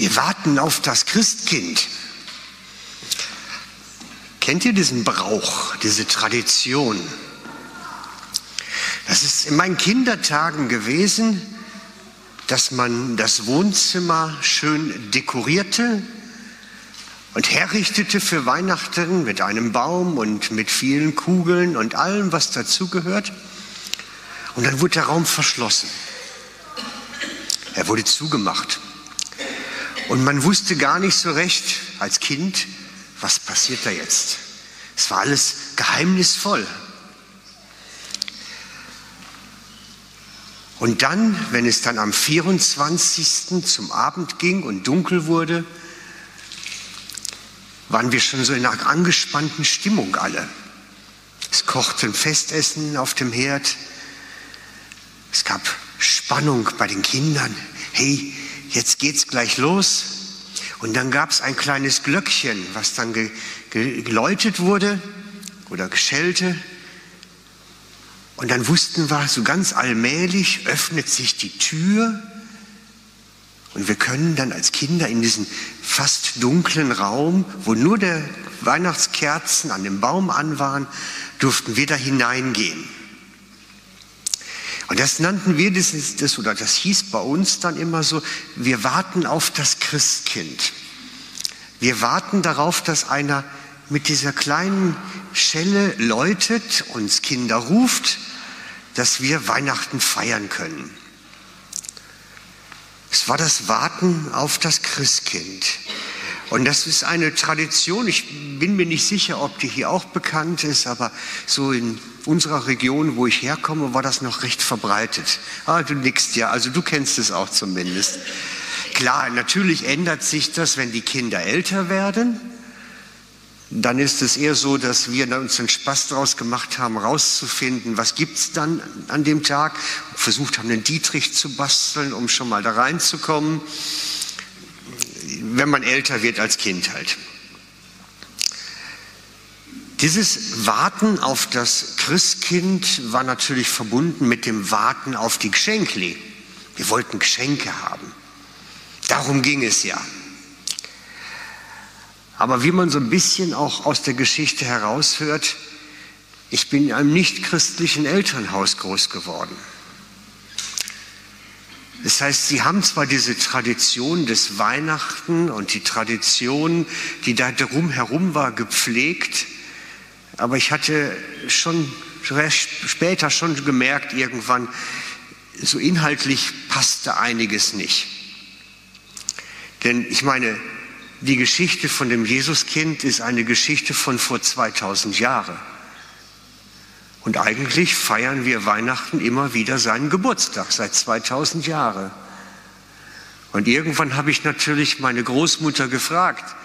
Wir warten auf das Christkind. Kennt ihr diesen Brauch, diese Tradition? Das ist in meinen Kindertagen gewesen, dass man das Wohnzimmer schön dekorierte und herrichtete für Weihnachten mit einem Baum und mit vielen Kugeln und allem, was dazugehört. Und dann wurde der Raum verschlossen. Er wurde zugemacht. Und man wusste gar nicht so recht als Kind, was passiert da jetzt. Es war alles geheimnisvoll. Und dann, wenn es dann am 24. zum Abend ging und dunkel wurde, waren wir schon so in einer angespannten Stimmung alle. Es kochten Festessen auf dem Herd. Es gab Spannung bei den Kindern. Hey, jetzt geht's gleich los. Und dann gab es ein kleines Glöckchen, was dann ge geläutet wurde oder geschellte. Und dann wussten wir, so ganz allmählich öffnet sich die Tür und wir können dann als Kinder in diesen fast dunklen Raum, wo nur der Weihnachtskerzen an dem Baum an waren, durften wir da hineingehen. Und das nannten wir das, das, oder das hieß bei uns dann immer so, wir warten auf das Christkind. Wir warten darauf, dass einer mit dieser kleinen Schelle läutet, uns Kinder ruft, dass wir Weihnachten feiern können. Es war das Warten auf das Christkind. Und das ist eine Tradition, ich bin mir nicht sicher, ob die hier auch bekannt ist, aber so in unserer Region, wo ich herkomme, war das noch recht verbreitet. Ah, du nickst ja, also du kennst es auch zumindest. Klar, natürlich ändert sich das, wenn die Kinder älter werden dann ist es eher so, dass wir uns einen Spaß daraus gemacht haben, rauszufinden, was es dann an dem Tag. Versucht haben, einen Dietrich zu basteln, um schon mal da reinzukommen, wenn man älter wird als Kind halt. Dieses Warten auf das Christkind war natürlich verbunden mit dem Warten auf die Geschenkli. Wir wollten Geschenke haben. Darum ging es ja. Aber wie man so ein bisschen auch aus der Geschichte heraushört, ich bin in einem nicht-christlichen Elternhaus groß geworden. Das heißt, sie haben zwar diese Tradition des Weihnachten und die Tradition, die da drumherum war, gepflegt, aber ich hatte schon später schon gemerkt, irgendwann, so inhaltlich passte einiges nicht. Denn ich meine, die Geschichte von dem Jesuskind ist eine Geschichte von vor 2000 Jahren. Und eigentlich feiern wir Weihnachten immer wieder seinen Geburtstag, seit 2000 Jahren. Und irgendwann habe ich natürlich meine Großmutter gefragt,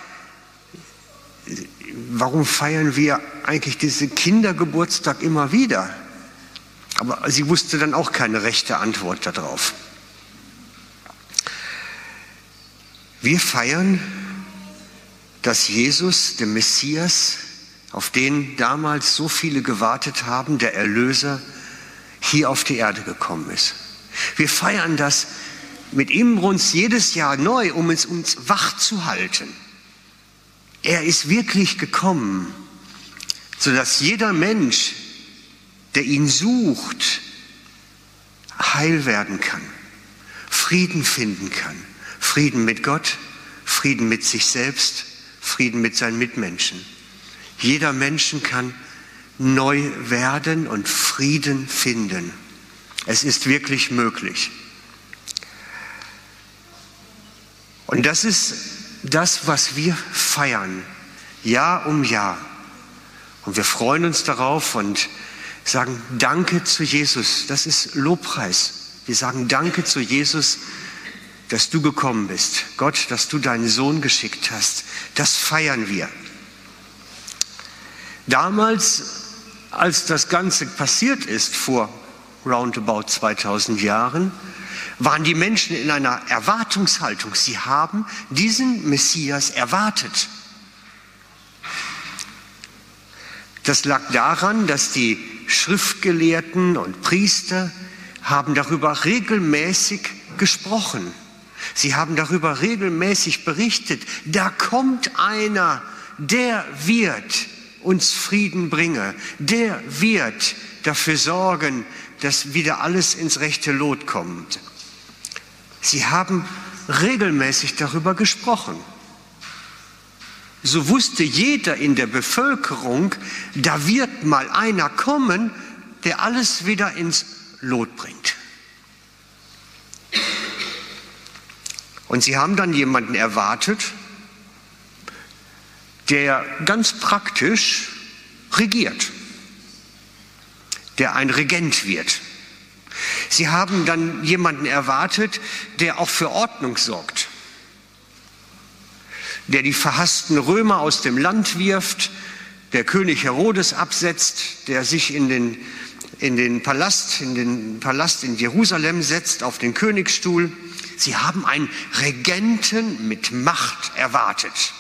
warum feiern wir eigentlich diesen Kindergeburtstag immer wieder? Aber sie wusste dann auch keine rechte Antwort darauf. Wir feiern dass Jesus, der Messias, auf den damals so viele gewartet haben, der Erlöser, hier auf die Erde gekommen ist. Wir feiern das mit Imbrunst jedes Jahr neu, um es uns wach zu halten. Er ist wirklich gekommen, sodass jeder Mensch, der ihn sucht, heil werden kann, Frieden finden kann. Frieden mit Gott, Frieden mit sich selbst Frieden mit seinen Mitmenschen. Jeder Menschen kann neu werden und Frieden finden. Es ist wirklich möglich. Und das ist das, was wir feiern, Jahr um Jahr. Und wir freuen uns darauf und sagen Danke zu Jesus. Das ist Lobpreis. Wir sagen Danke zu Jesus dass du gekommen bist. Gott, dass du deinen Sohn geschickt hast. Das feiern wir. Damals, als das Ganze passiert ist, vor roundabout 2000 Jahren, waren die Menschen in einer Erwartungshaltung. Sie haben diesen Messias erwartet. Das lag daran, dass die Schriftgelehrten und Priester haben darüber regelmäßig gesprochen Sie haben darüber regelmäßig berichtet. Da kommt einer, der wird uns Frieden bringen. Der wird dafür sorgen, dass wieder alles ins rechte Lot kommt. Sie haben regelmäßig darüber gesprochen. So wusste jeder in der Bevölkerung, da wird mal einer kommen, der alles wieder ins Lot bringt. Und sie haben dann jemanden erwartet, der ganz praktisch regiert, der ein Regent wird. Sie haben dann jemanden erwartet, der auch für Ordnung sorgt, der die verhassten Römer aus dem Land wirft, der König Herodes absetzt, der sich in den, in den Palast, in den Palast in Jerusalem setzt, auf den Königsstuhl. Sie haben einen Regenten mit Macht erwartet.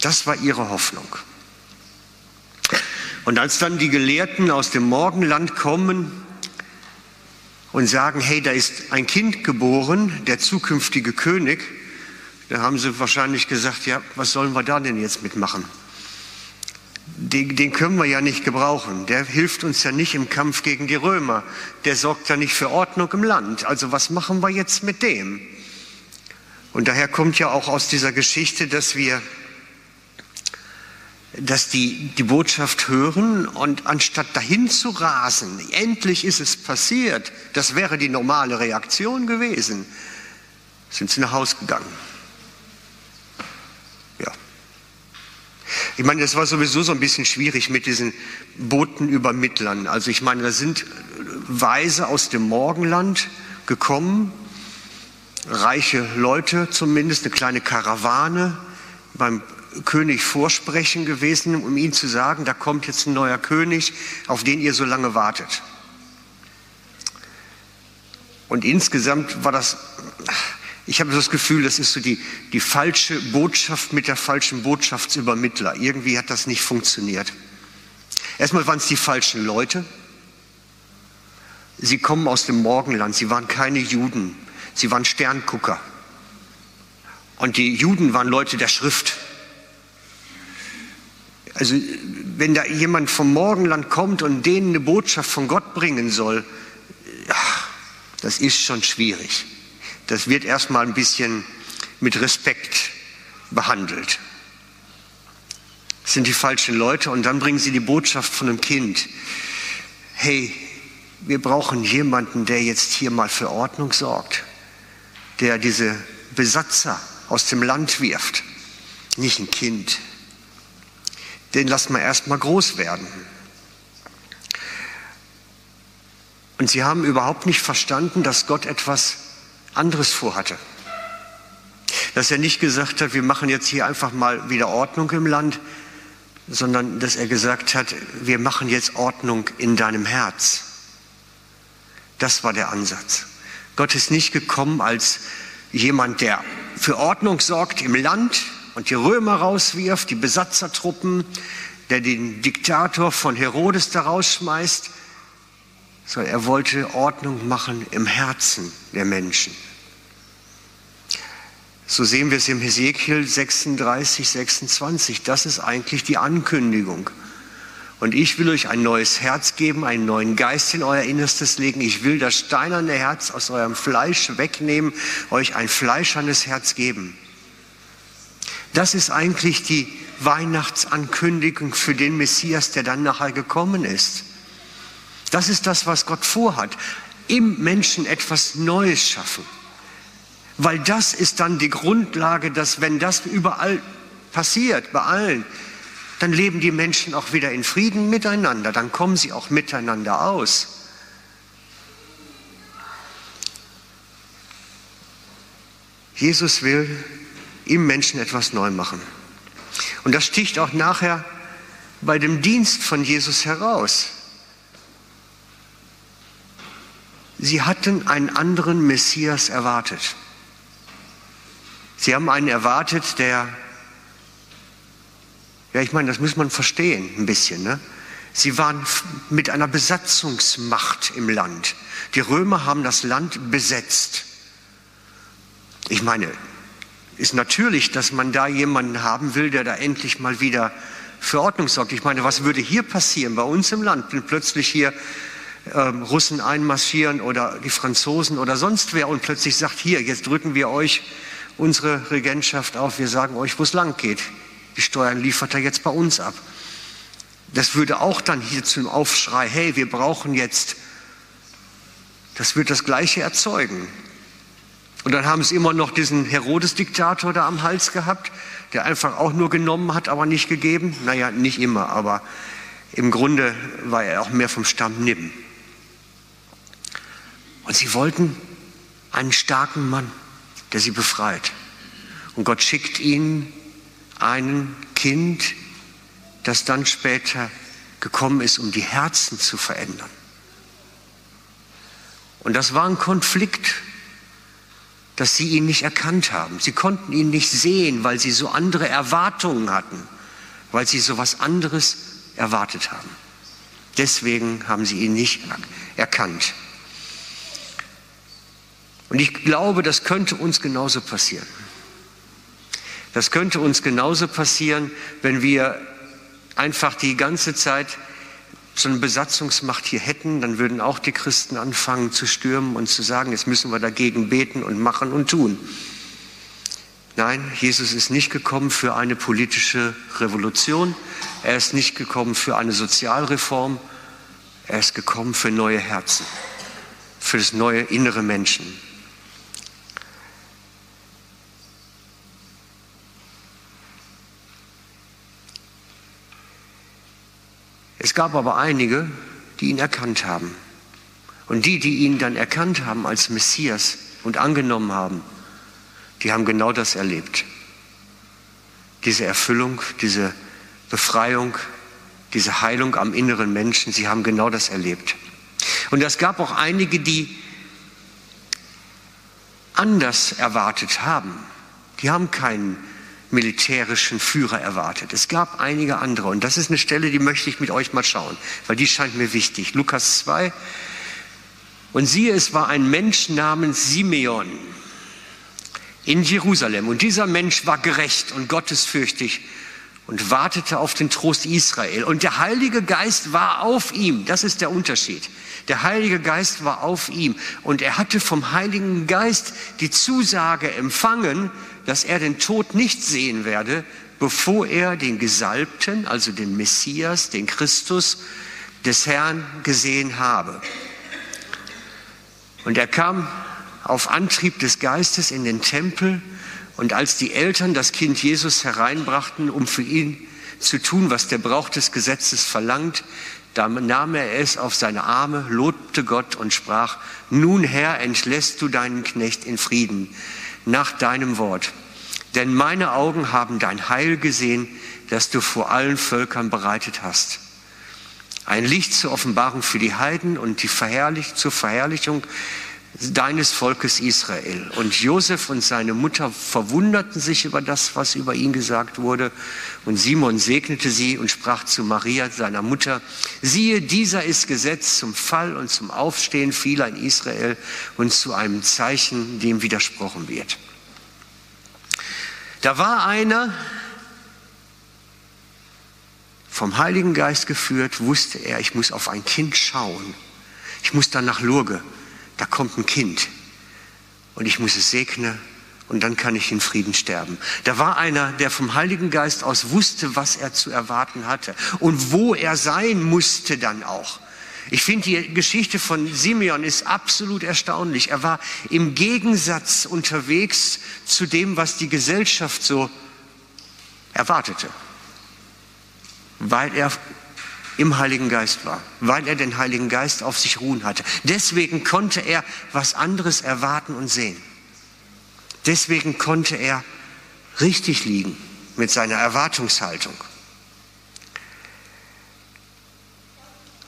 Das war ihre Hoffnung. Und als dann die Gelehrten aus dem Morgenland kommen und sagen, hey, da ist ein Kind geboren, der zukünftige König, da haben sie wahrscheinlich gesagt, ja, was sollen wir da denn jetzt mitmachen? Den, den, können wir ja nicht gebrauchen. Der hilft uns ja nicht im Kampf gegen die Römer. Der sorgt ja nicht für Ordnung im Land. Also was machen wir jetzt mit dem? Und daher kommt ja auch aus dieser Geschichte, dass wir dass die die Botschaft hören und anstatt dahin zu rasen, endlich ist es passiert, das wäre die normale Reaktion gewesen, sind sie nach Hause gegangen. Ja. Ich meine, das war sowieso so ein bisschen schwierig mit diesen Botenübermittlern. Also ich meine, da sind Weise aus dem Morgenland gekommen, reiche Leute zumindest, eine kleine Karawane beim König vorsprechen gewesen, um ihm zu sagen, da kommt jetzt ein neuer König, auf den ihr so lange wartet. Und insgesamt war das, ich habe das Gefühl, das ist so die, die falsche Botschaft mit der falschen Botschaftsübermittler. Irgendwie hat das nicht funktioniert. Erstmal waren es die falschen Leute. Sie kommen aus dem Morgenland, sie waren keine Juden, sie waren Sterngucker. Und die Juden waren Leute der Schrift. Also wenn da jemand vom Morgenland kommt und denen eine Botschaft von Gott bringen soll, ach, das ist schon schwierig. Das wird erstmal ein bisschen mit Respekt behandelt. Das sind die falschen Leute und dann bringen sie die Botschaft von einem Kind. Hey, wir brauchen jemanden, der jetzt hier mal für Ordnung sorgt, der diese Besatzer aus dem Land wirft, nicht ein Kind den lassen wir erstmal groß werden. Und sie haben überhaupt nicht verstanden, dass Gott etwas anderes vorhatte. Dass er nicht gesagt hat, wir machen jetzt hier einfach mal wieder Ordnung im Land, sondern dass er gesagt hat, wir machen jetzt Ordnung in deinem Herz. Das war der Ansatz. Gott ist nicht gekommen als jemand, der für Ordnung sorgt im Land, und die Römer rauswirft, die Besatzertruppen, der den Diktator von Herodes da rausschmeißt, sondern er wollte Ordnung machen im Herzen der Menschen. So sehen wir es im Hesekiel 36, 26. Das ist eigentlich die Ankündigung. Und ich will euch ein neues Herz geben, einen neuen Geist in euer Innerstes legen. Ich will das steinerne Herz aus eurem Fleisch wegnehmen, euch ein fleischernes Herz geben. Das ist eigentlich die Weihnachtsankündigung für den Messias, der dann nachher gekommen ist. Das ist das, was Gott vorhat. Im Menschen etwas Neues schaffen. Weil das ist dann die Grundlage, dass wenn das überall passiert, bei allen, dann leben die Menschen auch wieder in Frieden miteinander, dann kommen sie auch miteinander aus. Jesus will im Menschen etwas neu machen. Und das sticht auch nachher bei dem Dienst von Jesus heraus. Sie hatten einen anderen Messias erwartet. Sie haben einen erwartet, der, ja, ich meine, das muss man verstehen ein bisschen. Ne? Sie waren mit einer Besatzungsmacht im Land. Die Römer haben das Land besetzt. Ich meine, ist natürlich, dass man da jemanden haben will, der da endlich mal wieder für Ordnung sorgt. Ich meine, was würde hier passieren bei uns im Land, wenn plötzlich hier ähm, Russen einmarschieren oder die Franzosen oder sonst wer und plötzlich sagt, hier, jetzt drücken wir euch unsere Regentschaft auf, wir sagen euch, wo es lang geht. Die Steuern liefert er jetzt bei uns ab. Das würde auch dann hier zum Aufschrei, hey, wir brauchen jetzt, das wird das Gleiche erzeugen. Und dann haben sie immer noch diesen Herodes-Diktator da am Hals gehabt, der einfach auch nur genommen hat, aber nicht gegeben. Naja, nicht immer, aber im Grunde war er auch mehr vom Stamm Nimm. Und sie wollten einen starken Mann, der sie befreit. Und Gott schickt ihnen ein Kind, das dann später gekommen ist, um die Herzen zu verändern. Und das war ein Konflikt dass sie ihn nicht erkannt haben. Sie konnten ihn nicht sehen, weil sie so andere Erwartungen hatten, weil sie so was anderes erwartet haben. Deswegen haben sie ihn nicht erkannt. Und ich glaube, das könnte uns genauso passieren. Das könnte uns genauso passieren, wenn wir einfach die ganze Zeit so eine Besatzungsmacht hier hätten, dann würden auch die Christen anfangen zu stürmen und zu sagen, jetzt müssen wir dagegen beten und machen und tun. Nein, Jesus ist nicht gekommen für eine politische Revolution, er ist nicht gekommen für eine Sozialreform, er ist gekommen für neue Herzen, für das neue innere Menschen. Gab aber einige, die ihn erkannt haben. Und die, die ihn dann erkannt haben als Messias und angenommen haben, die haben genau das erlebt. Diese Erfüllung, diese Befreiung, diese Heilung am inneren Menschen, sie haben genau das erlebt. Und es gab auch einige, die anders erwartet haben. Die haben keinen militärischen Führer erwartet. Es gab einige andere und das ist eine Stelle, die möchte ich mit euch mal schauen, weil die scheint mir wichtig. Lukas 2. Und siehe, es war ein Mensch namens Simeon in Jerusalem und dieser Mensch war gerecht und gottesfürchtig und wartete auf den Trost Israel. Und der Heilige Geist war auf ihm. Das ist der Unterschied. Der Heilige Geist war auf ihm. Und er hatte vom Heiligen Geist die Zusage empfangen, dass er den Tod nicht sehen werde, bevor er den Gesalbten, also den Messias, den Christus des Herrn gesehen habe. Und er kam auf Antrieb des Geistes in den Tempel und als die Eltern das Kind Jesus hereinbrachten, um für ihn zu tun, was der Brauch des Gesetzes verlangt, da nahm er es auf seine Arme, lobte Gott und sprach, nun Herr, entlässt du deinen Knecht in Frieden, nach deinem Wort. Denn meine Augen haben dein Heil gesehen, das du vor allen Völkern bereitet hast. Ein Licht zur Offenbarung für die Heiden und die Verherrlich zur Verherrlichung deines Volkes Israel. Und Josef und seine Mutter verwunderten sich über das, was über ihn gesagt wurde. Und Simon segnete sie und sprach zu Maria, seiner Mutter, siehe, dieser ist Gesetz zum Fall und zum Aufstehen vieler in Israel und zu einem Zeichen, dem widersprochen wird. Da war einer, vom Heiligen Geist geführt, wusste er, ich muss auf ein Kind schauen. Ich muss dann nach Lurge. Da kommt ein Kind. Und ich muss es segnen und dann kann ich in Frieden sterben. Da war einer, der vom Heiligen Geist aus wusste, was er zu erwarten hatte und wo er sein musste dann auch. Ich finde, die Geschichte von Simeon ist absolut erstaunlich. Er war im Gegensatz unterwegs zu dem, was die Gesellschaft so erwartete, weil er im Heiligen Geist war, weil er den Heiligen Geist auf sich ruhen hatte. Deswegen konnte er was anderes erwarten und sehen. Deswegen konnte er richtig liegen mit seiner Erwartungshaltung.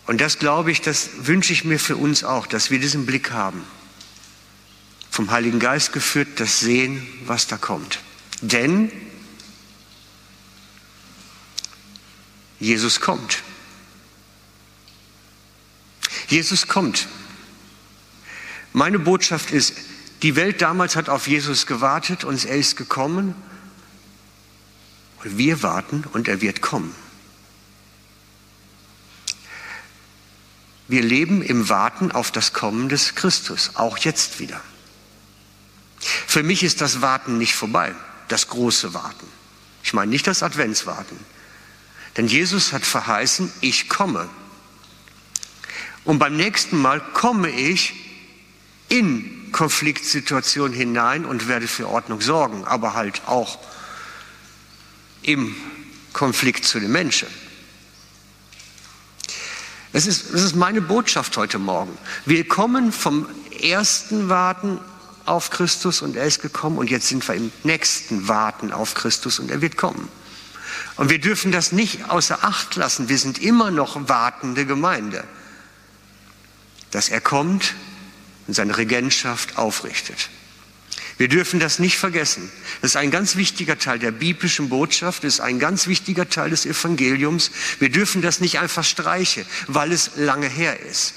Und das glaube ich, das wünsche ich mir für uns auch, dass wir diesen Blick haben. Vom Heiligen Geist geführt, das Sehen, was da kommt. Denn Jesus kommt. Jesus kommt. Meine Botschaft ist, Die Welt damals hat auf Jesus gewartet und er ist gekommen. Und wir warten und er wird kommen. Wir leben im Warten auf das Kommen des Christus, auch jetzt wieder. Für mich ist das Warten nicht vorbei, das große Warten. Ich meine nicht das Adventswarten. Denn Jesus hat verheißen, ich komme. Und beim nächsten Mal komme ich in Konfliktsituationen hinein und werde für Ordnung sorgen, aber halt auch im Konflikt zu den Menschen. Das ist, das ist meine Botschaft heute Morgen. Wir kommen vom ersten Warten auf Christus und er ist gekommen und jetzt sind wir im nächsten Warten auf Christus und er wird kommen. Und wir dürfen das nicht außer Acht lassen. Wir sind immer noch wartende Gemeinde, dass er kommt und seine Regentschaft aufrichtet. Wir dürfen das nicht vergessen. Das ist ein ganz wichtiger Teil der biblischen Botschaft, das ist ein ganz wichtiger Teil des Evangeliums. Wir dürfen das nicht einfach streichen, weil es lange her ist.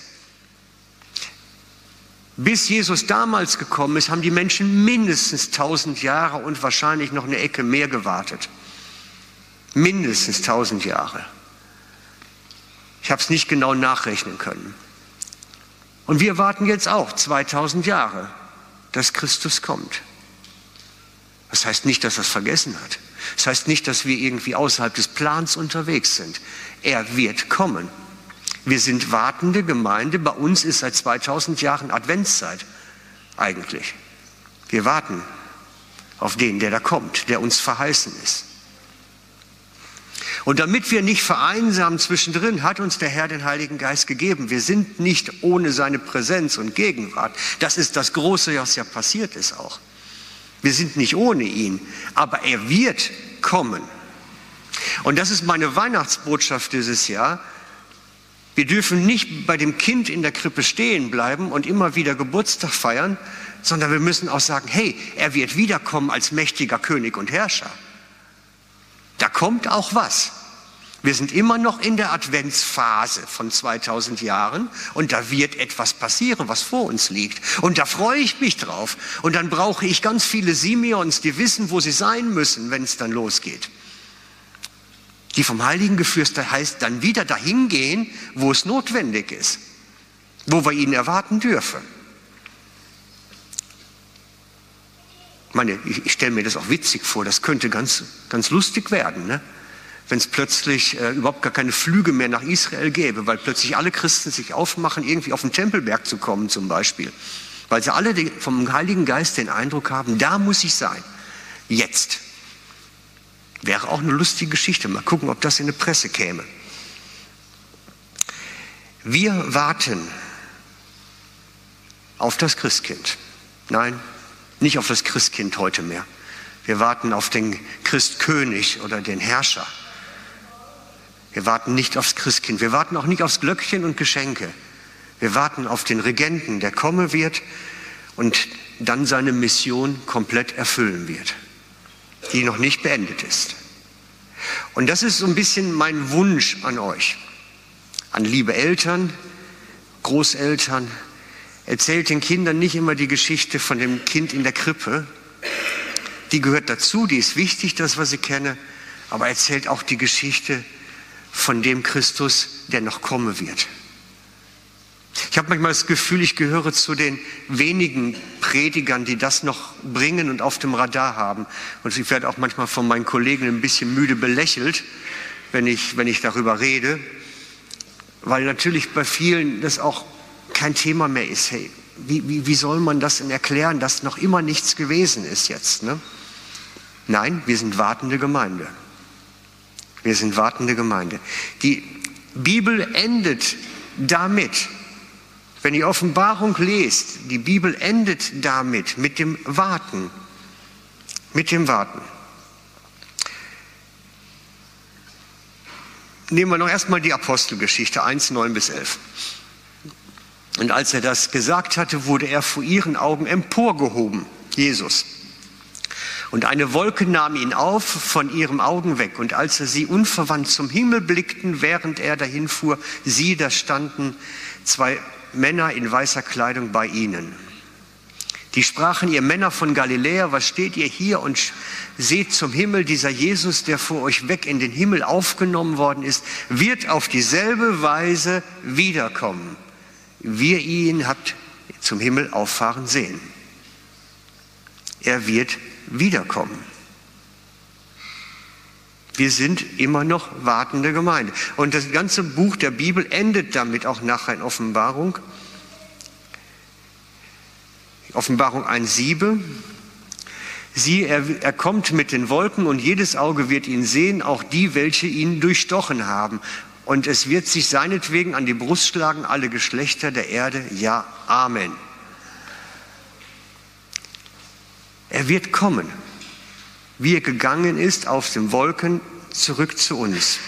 Bis Jesus damals gekommen ist, haben die Menschen mindestens tausend Jahre und wahrscheinlich noch eine Ecke mehr gewartet. Mindestens tausend Jahre. Ich habe es nicht genau nachrechnen können. Und wir warten jetzt auch 2000 Jahre dass Christus kommt. Das heißt nicht, dass er es vergessen hat. Das heißt nicht, dass wir irgendwie außerhalb des Plans unterwegs sind. Er wird kommen. Wir sind wartende Gemeinde. Bei uns ist seit 2000 Jahren Adventszeit eigentlich. Wir warten auf den, der da kommt, der uns verheißen ist. Und damit wir nicht vereinsamen zwischendrin, hat uns der Herr den Heiligen Geist gegeben. Wir sind nicht ohne seine Präsenz und Gegenwart. Das ist das Große, was ja passiert ist auch. Wir sind nicht ohne ihn, aber er wird kommen. Und das ist meine Weihnachtsbotschaft dieses Jahr. Wir dürfen nicht bei dem Kind in der Krippe stehen bleiben und immer wieder Geburtstag feiern, sondern wir müssen auch sagen, hey, er wird wiederkommen als mächtiger König und Herrscher. Da kommt auch was. Wir sind immer noch in der Adventsphase von 2000 Jahren und da wird etwas passieren, was vor uns liegt. Und da freue ich mich drauf. Und dann brauche ich ganz viele Simeons, die wissen, wo sie sein müssen, wenn es dann losgeht. Die vom Heiligen geführt heißt dann wieder dahin gehen, wo es notwendig ist, wo wir ihn erwarten dürfen. Ich meine, ich, ich stelle mir das auch witzig vor, das könnte ganz, ganz lustig werden, ne? Wenn es plötzlich äh, überhaupt gar keine Flüge mehr nach Israel gäbe, weil plötzlich alle Christen sich aufmachen, irgendwie auf den Tempelberg zu kommen zum Beispiel, weil sie alle vom Heiligen Geist den Eindruck haben, da muss ich sein, jetzt. Wäre auch eine lustige Geschichte, mal gucken, ob das in die Presse käme. Wir warten auf das Christkind. Nein, nicht auf das Christkind heute mehr. Wir warten auf den Christkönig oder den Herrscher. Wir warten nicht aufs Christkind. Wir warten auch nicht aufs Glöckchen und Geschenke. Wir warten auf den Regenten, der kommen wird und dann seine Mission komplett erfüllen wird, die noch nicht beendet ist. Und das ist so ein bisschen mein Wunsch an euch, an liebe Eltern, Großeltern, erzählt den Kindern nicht immer die Geschichte von dem Kind in der Krippe. Die gehört dazu, die ist wichtig, das, was sie kennen, aber erzählt auch die Geschichte von dem Christus, der noch kommen wird. Ich habe manchmal das Gefühl, ich gehöre zu den wenigen Predigern, die das noch bringen und auf dem Radar haben. Und ich werde auch manchmal von meinen Kollegen ein bisschen müde belächelt, wenn ich, wenn ich darüber rede, weil natürlich bei vielen das auch kein Thema mehr ist. Hey, wie, wie, wie soll man das denn erklären, dass noch immer nichts gewesen ist jetzt? Ne? Nein, wir sind wartende Gemeinde. Wir sind wartende Gemeinde. Die Bibel endet damit, wenn ihr Offenbarung lest, die Bibel endet damit, mit dem Warten. Mit dem Warten. Nehmen wir noch erstmal die Apostelgeschichte 1, 9 bis 11. Und als er das gesagt hatte, wurde er vor ihren Augen emporgehoben, Jesus. Und eine Wolke nahm ihn auf von ihren Augen weg. Und als er sie unverwandt zum Himmel blickten, während er dahin fuhr, sie, da standen zwei Männer in weißer Kleidung bei ihnen. Die sprachen, ihr Männer von Galiläa, was steht ihr hier und seht zum Himmel, dieser Jesus, der vor euch weg in den Himmel aufgenommen worden ist, wird auf dieselbe Weise wiederkommen, wie ihr ihn habt zum Himmel auffahren sehen. Er wird wiederkommen. Wir sind immer noch wartende Gemeinde. Und das ganze Buch der Bibel endet damit auch nachher in Offenbarung. Offenbarung 1,7. Sieh, er, er kommt mit den Wolken und jedes Auge wird ihn sehen, auch die, welche ihn durchstochen haben. Und es wird sich seinetwegen an die Brust schlagen, alle Geschlechter der Erde. Ja, Amen. Er wird kommen, wie er gegangen ist auf den Wolken zurück zu uns.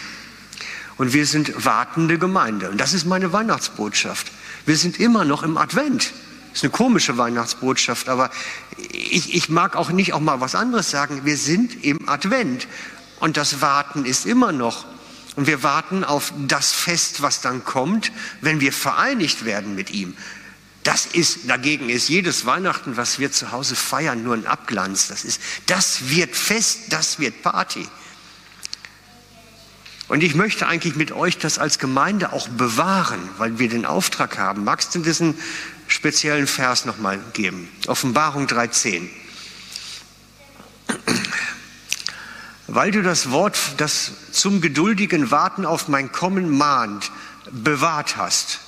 Und wir sind wartende Gemeinde. Und das ist meine Weihnachtsbotschaft. Wir sind immer noch im Advent. Das ist eine komische Weihnachtsbotschaft, aber ich, ich mag auch nicht auch mal was anderes sagen. Wir sind im Advent und das Warten ist immer noch. Und wir warten auf das Fest, was dann kommt, wenn wir vereinigt werden mit ihm. Das ist, dagegen ist jedes Weihnachten, was wir zu Hause feiern, nur ein Abglanz. Das ist, das wird Fest, das wird Party. Und ich möchte eigentlich mit euch das als Gemeinde auch bewahren, weil wir den Auftrag haben. Magst du diesen speziellen Vers nochmal geben. Offenbarung 3.10. Weil du das Wort, das zum geduldigen Warten auf mein Kommen mahnt, bewahrt hast,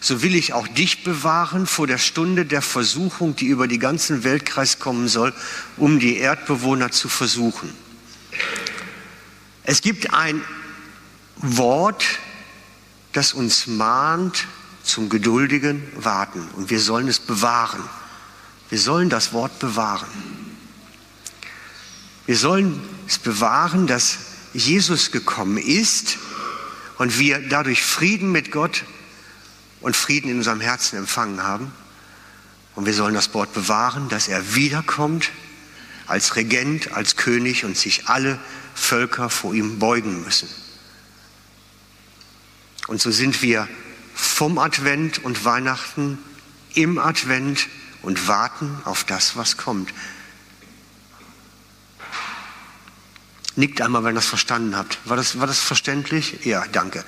so will ich auch dich bewahren vor der Stunde der Versuchung, die über die ganzen Weltkreis kommen soll, um die Erdbewohner zu versuchen. Es gibt ein Wort, das uns mahnt, zum geduldigen Warten. Und wir sollen es bewahren. Wir sollen das Wort bewahren. Wir sollen es bewahren, dass Jesus gekommen ist und wir dadurch Frieden mit Gott und Frieden in unserem Herzen empfangen haben. Und wir sollen das Wort bewahren, dass er wiederkommt als Regent, als König und sich alle Völker vor ihm beugen müssen. Und so sind wir vom Advent und Weihnachten im Advent und warten auf das, was kommt. Nickt einmal, wenn ihr das verstanden habt. War das, war das verständlich? Ja, danke.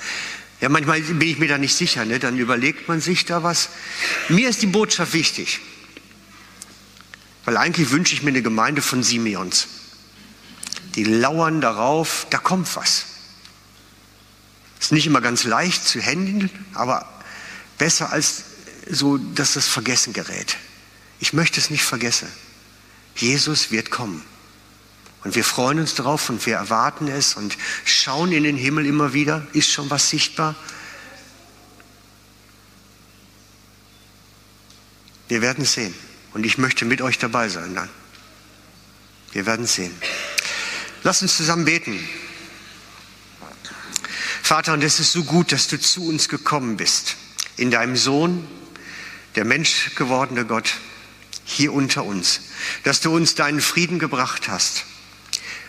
Ja, manchmal bin ich mir da nicht sicher, ne? dann überlegt man sich da was. Mir ist die Botschaft wichtig, weil eigentlich wünsche ich mir eine Gemeinde von Simeons. Die lauern darauf, da kommt was. Ist nicht immer ganz leicht zu handeln, aber besser als so, dass das vergessen gerät. Ich möchte es nicht vergessen. Jesus wird kommen. Und wir freuen uns darauf und wir erwarten es und schauen in den Himmel immer wieder. Ist schon was sichtbar? Wir werden sehen. Und ich möchte mit euch dabei sein dann. Wir werden sehen. Lass uns zusammen beten. Vater, und es ist so gut, dass du zu uns gekommen bist, in deinem Sohn, der Mensch gewordene Gott, hier unter uns, dass du uns deinen Frieden gebracht hast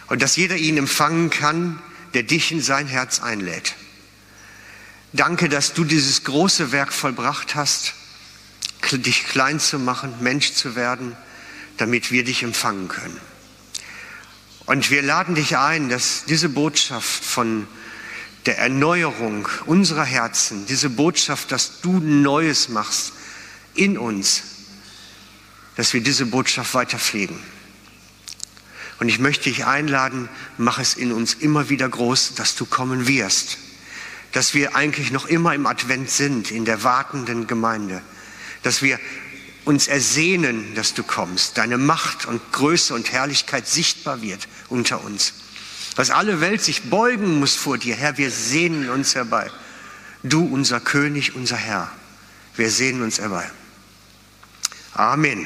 und dass jeder ihn empfangen kann, der dich in sein Herz einlädt. Danke, dass du dieses große Werk vollbracht hast, dich klein zu machen, Mensch zu werden, damit wir dich empfangen können. Und wir laden dich ein, dass diese Botschaft von der Erneuerung unserer Herzen, diese Botschaft, dass du Neues machst in uns, dass wir diese Botschaft weiter pflegen. Und ich möchte dich einladen, mach es in uns immer wieder groß, dass du kommen wirst. Dass wir eigentlich noch immer im Advent sind, in der wartenden Gemeinde. Dass wir uns ersehnen, dass du kommst. Deine Macht und Größe und Herrlichkeit sichtbar wird unter uns dass alle Welt sich beugen muss vor dir. Herr, wir sehnen uns herbei. Du, unser König, unser Herr, wir sehnen uns herbei. Amen.